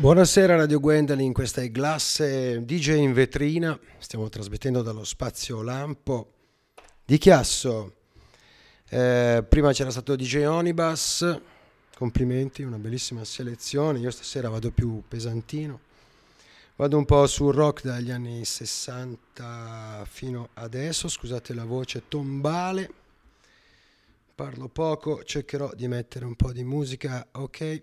Buonasera Radio Gwendolyn, questa è Glass DJ in vetrina, stiamo trasmettendo dallo spazio Lampo di Chiasso. Eh, prima c'era stato DJ Onibus, complimenti, una bellissima selezione, io stasera vado più pesantino, vado un po' sul rock dagli anni 60 fino adesso, scusate la voce tombale, parlo poco, cercherò di mettere un po' di musica, ok?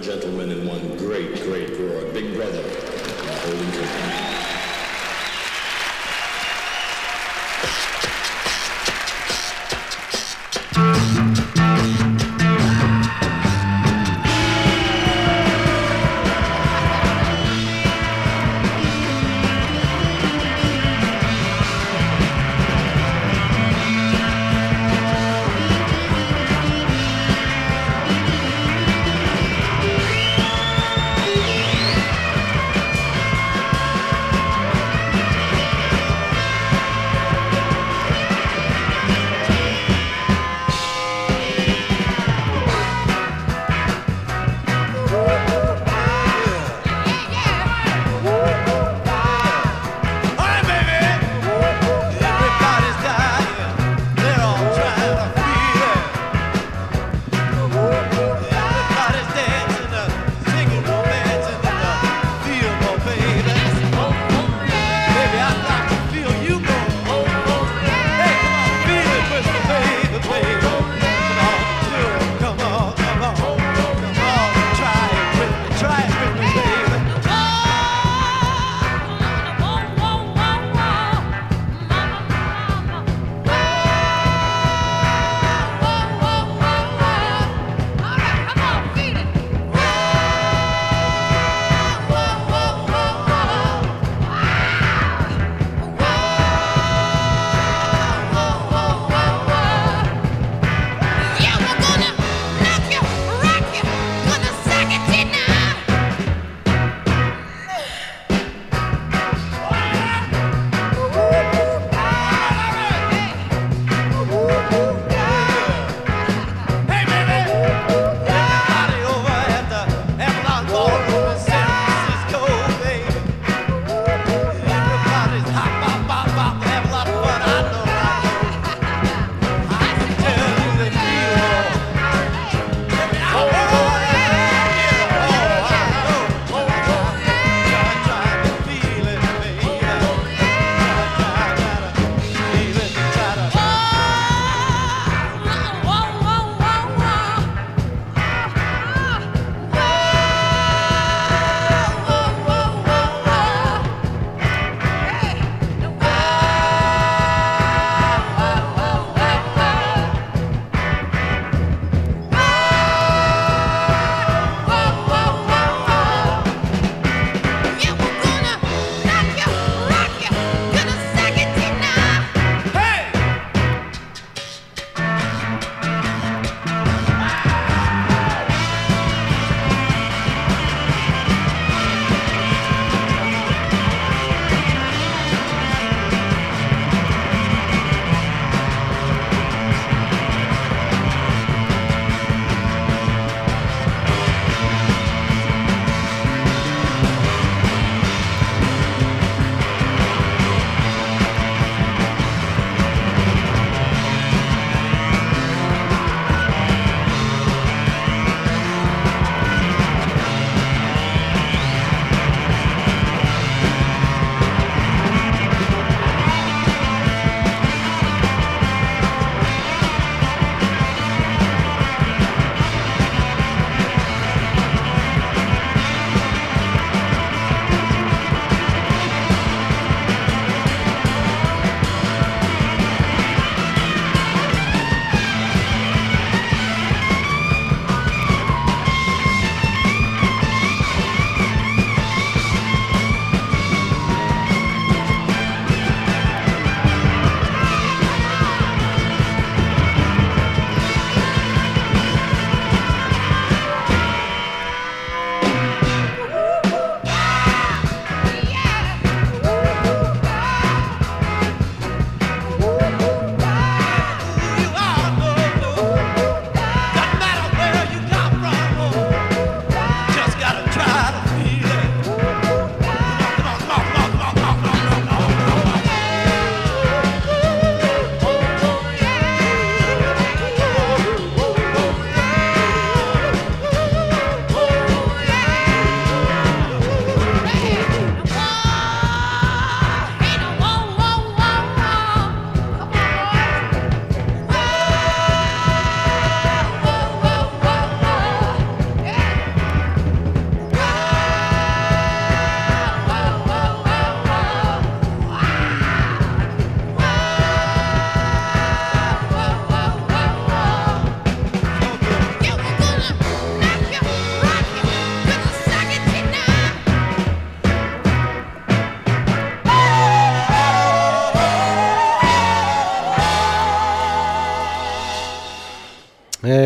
gentleman and one great, great roar. Big brother, holding.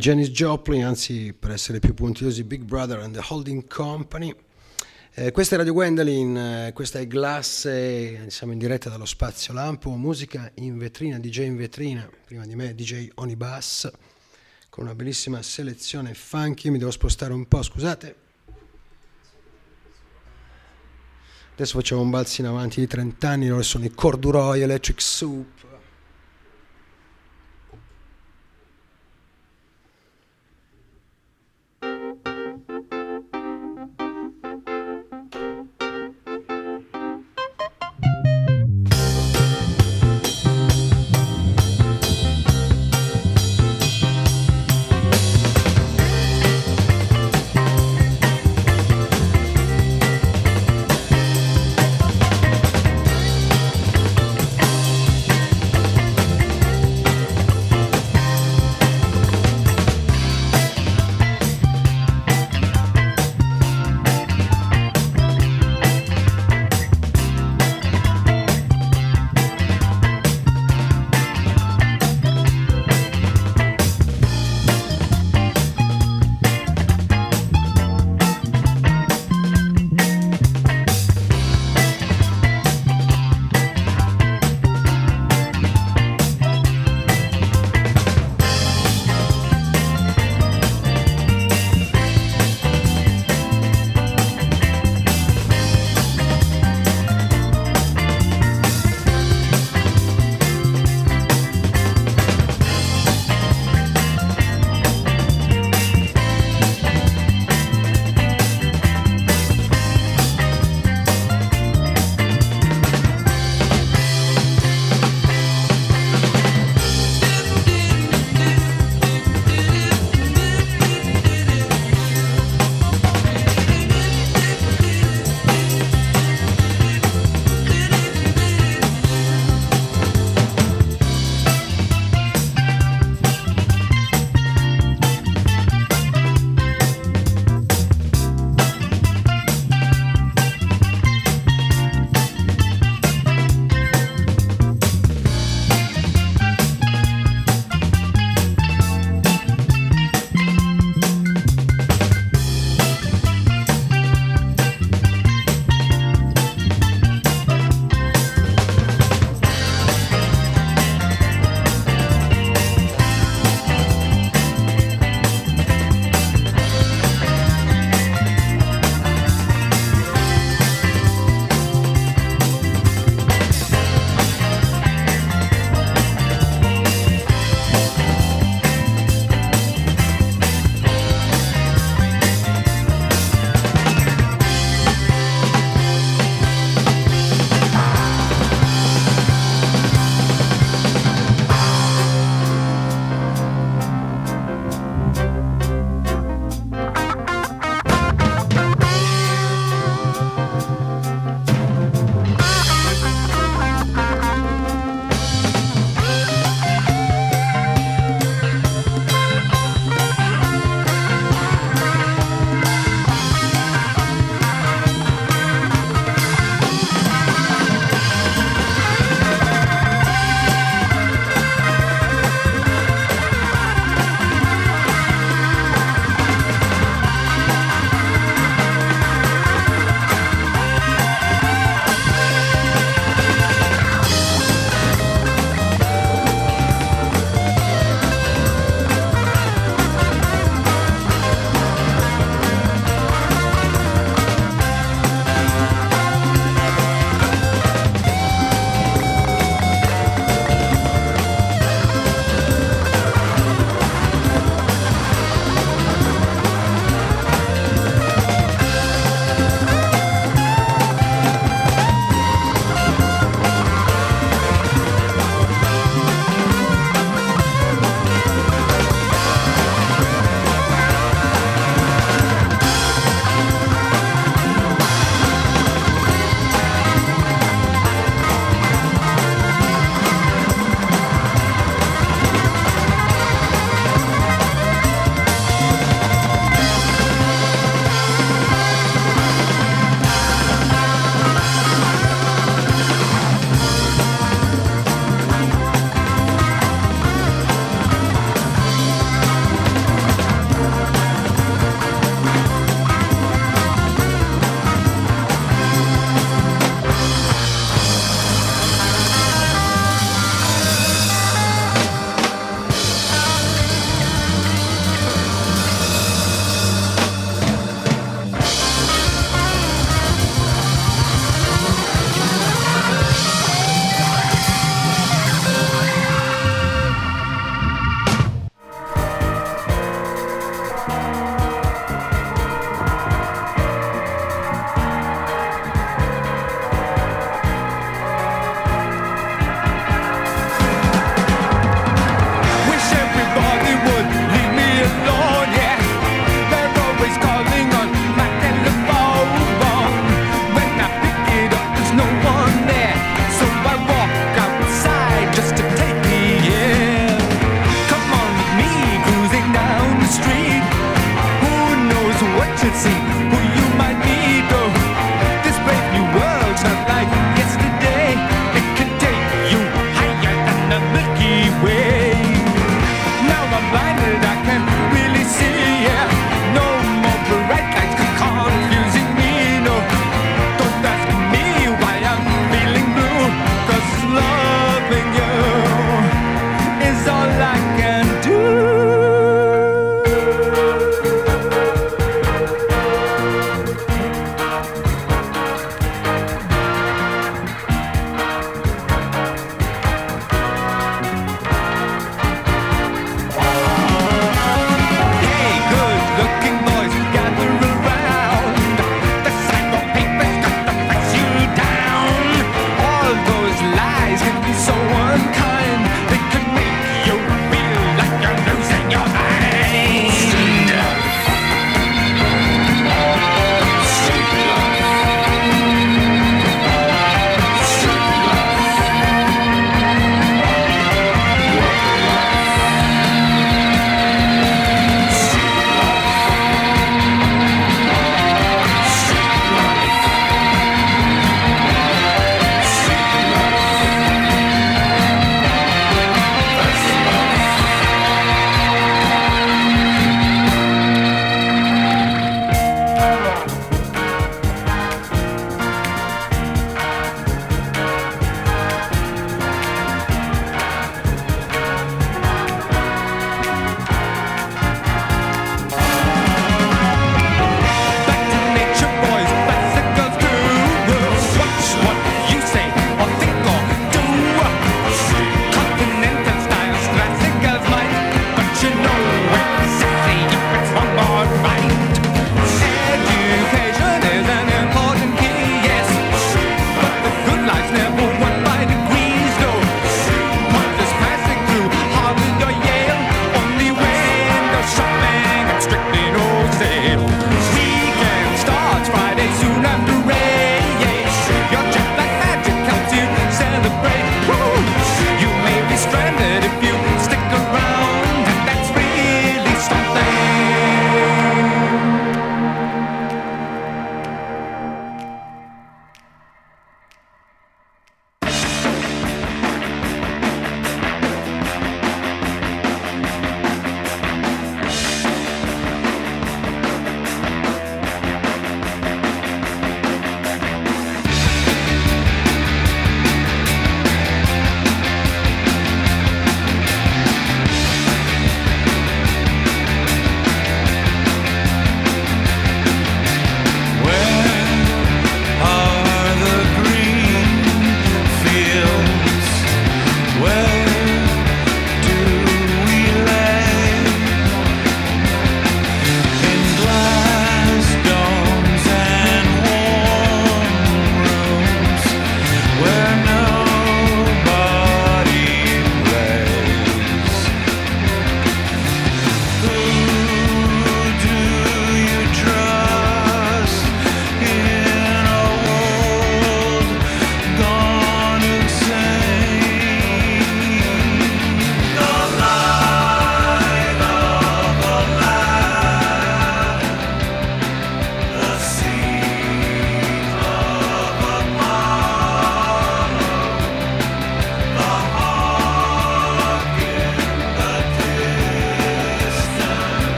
Janis Joplin, anzi per essere più puntigliosi Big Brother and the Holding Company. Eh, questa è Radio Gwendolyn, eh, questa è Glass, eh, siamo in diretta dallo Spazio Lampo, musica in vetrina, DJ in vetrina, prima di me DJ Onibus, con una bellissima selezione funky, mi devo spostare un po', scusate. Adesso facciamo un balzo in avanti di 30 anni, loro sono i Corduroy Electric Soup.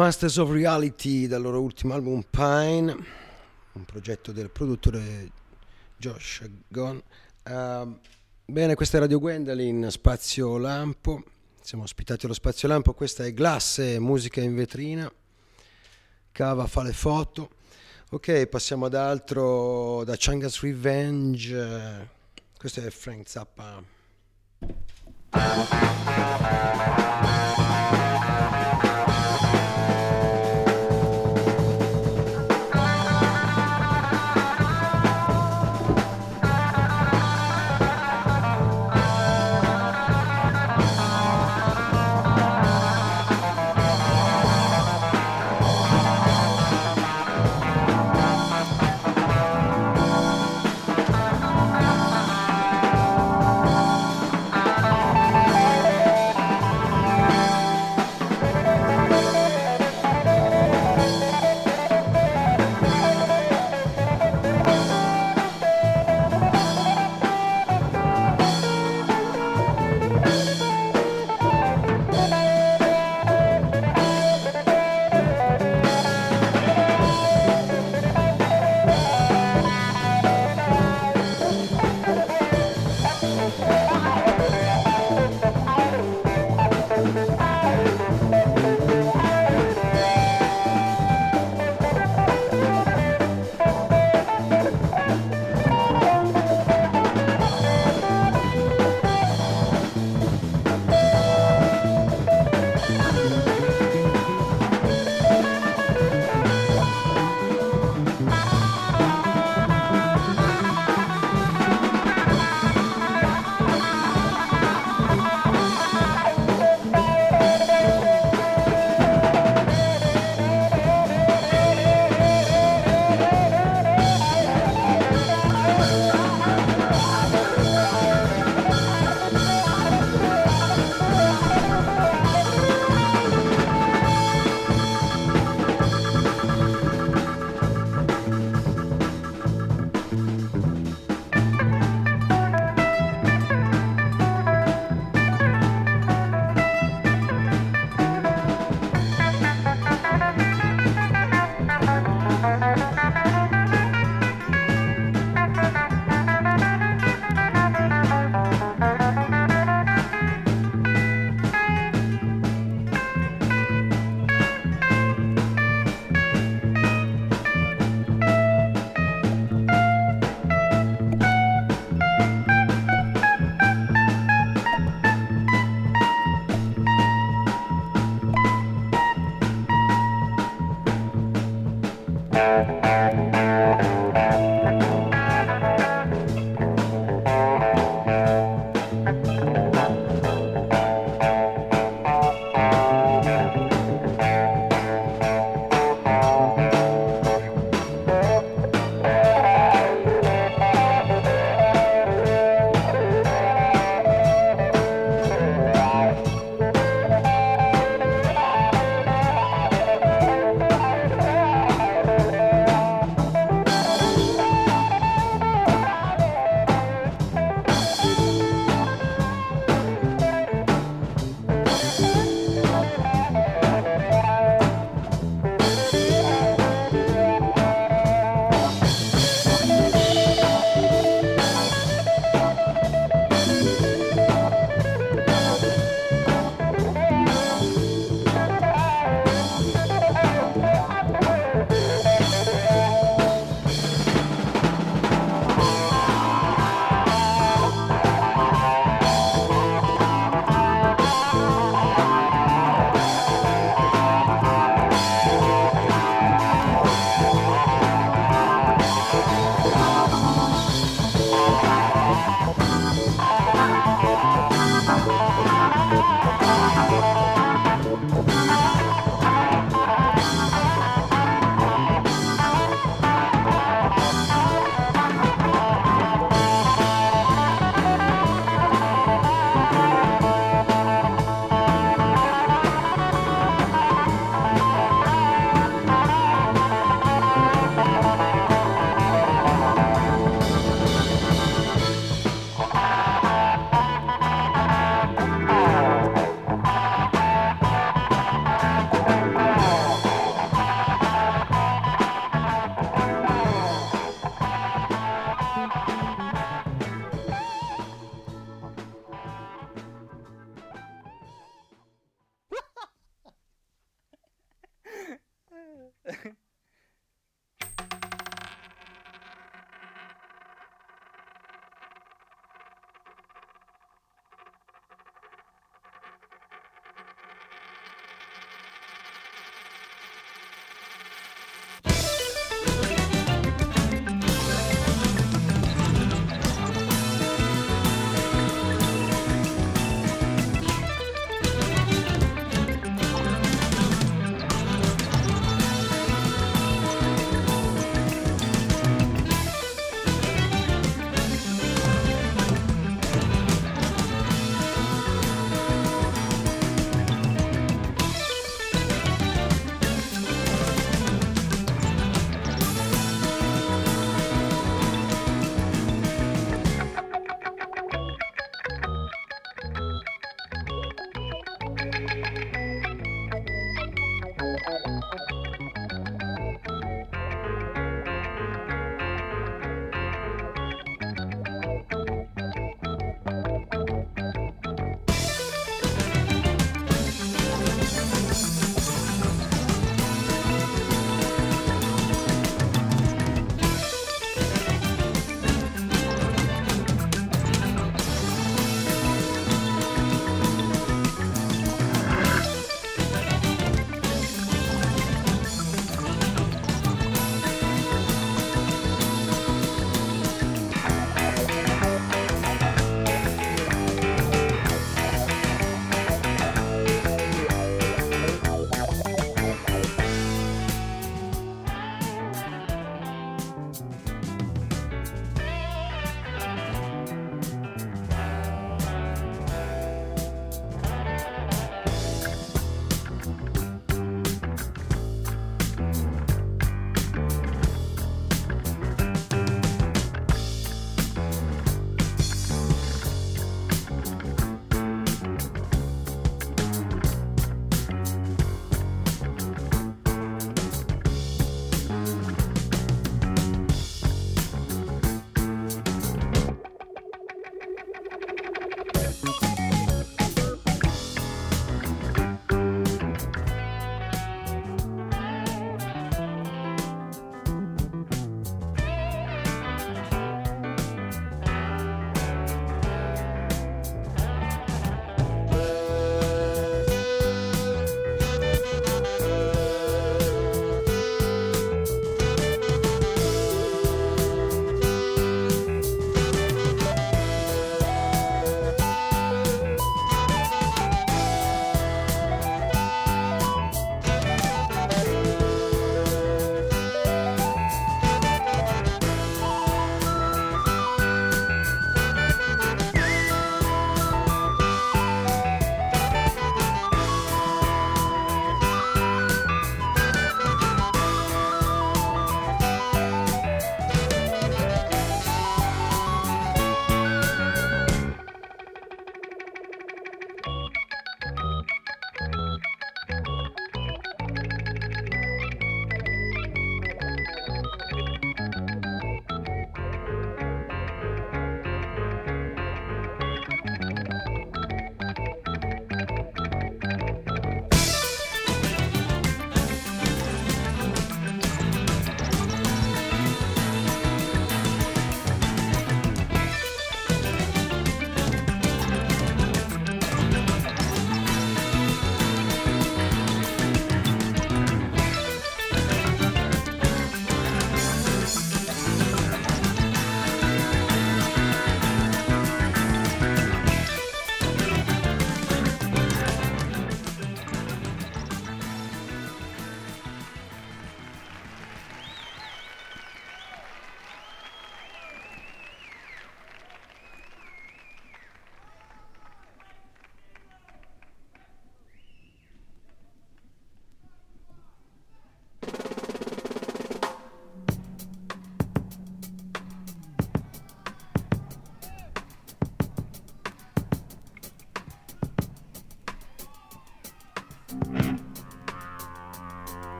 Masters of Reality dal loro ultimo album Pine, un progetto del produttore Josh Gunn. Uh, bene, questa è Radio Gwendolyn, Spazio Lampo. Siamo ospitati allo Spazio Lampo, questa è Glasse, musica in vetrina. Cava fa le foto. Ok, passiamo ad altro da Changa's Revenge. Questo è Frank Zappa.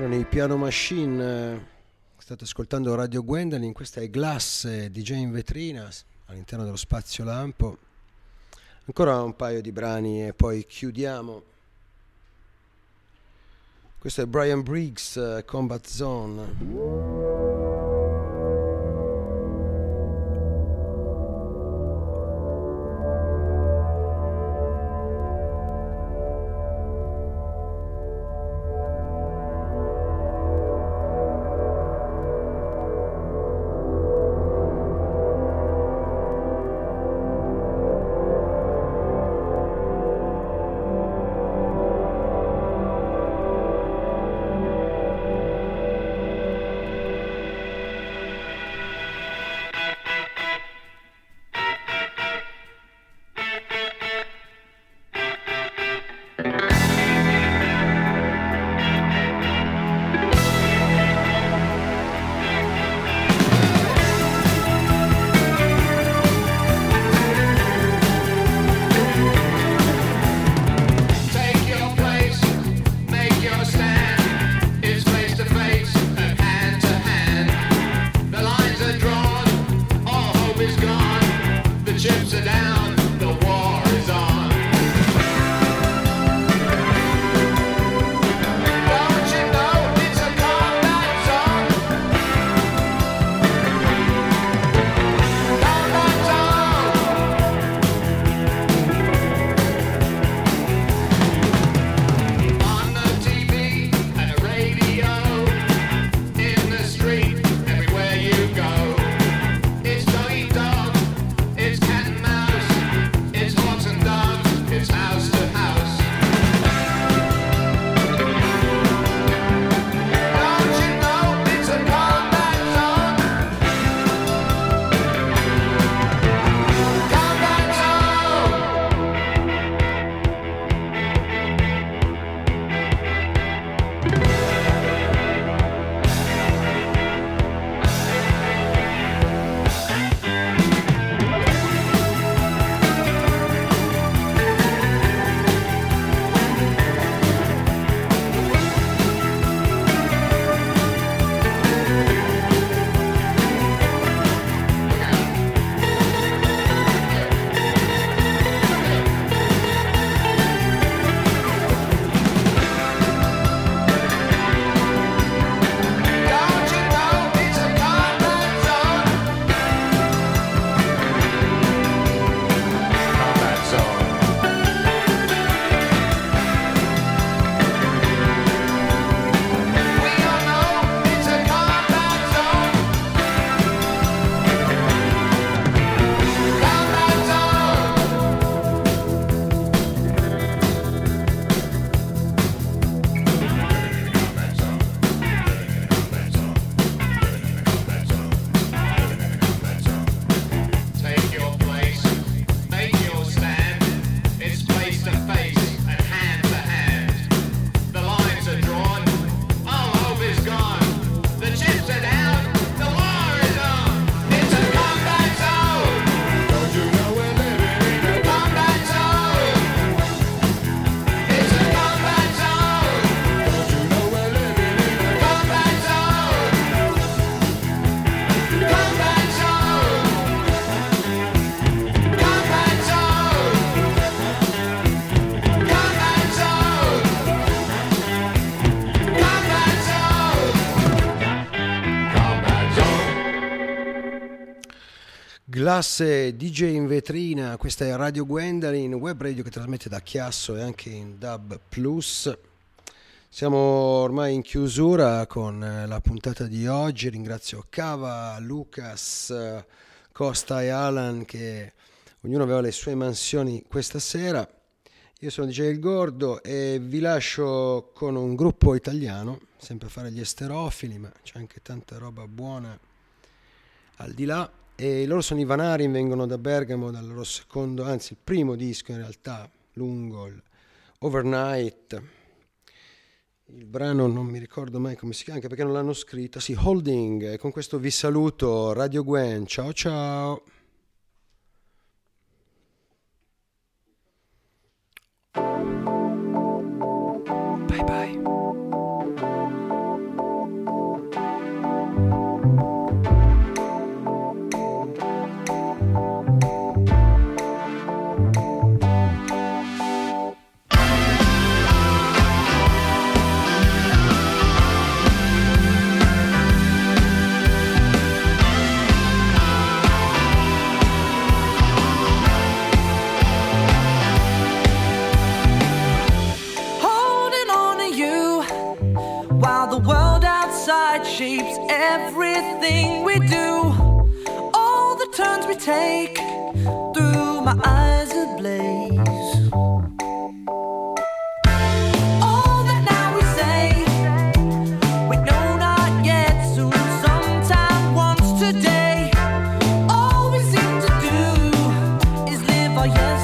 Erano i Piano Machine. State ascoltando Radio Gwendolyn, questa è Glass DJ in vetrina all'interno dello spazio lampo. Ancora un paio di brani e poi chiudiamo. Questo è Brian Briggs, Combat Zone. Classe DJ in vetrina, questa è Radio Gwendolyn, web radio che trasmette da Chiasso e anche in Dub Plus. Siamo ormai in chiusura con eh, la puntata di oggi, ringrazio Cava, Lucas, Costa e Alan che ognuno aveva le sue mansioni questa sera. Io sono DJ Il Gordo e vi lascio con un gruppo italiano, sempre a fare gli esterofili, ma c'è anche tanta roba buona al di là e loro sono i Vanarin, vengono da Bergamo dal loro secondo, anzi il primo disco in realtà, lungo, Overnight. Il brano non mi ricordo mai come si chiama, anche perché non l'hanno scritto. Sì, Holding. Con questo vi saluto, Radio Gwen. Ciao ciao. moje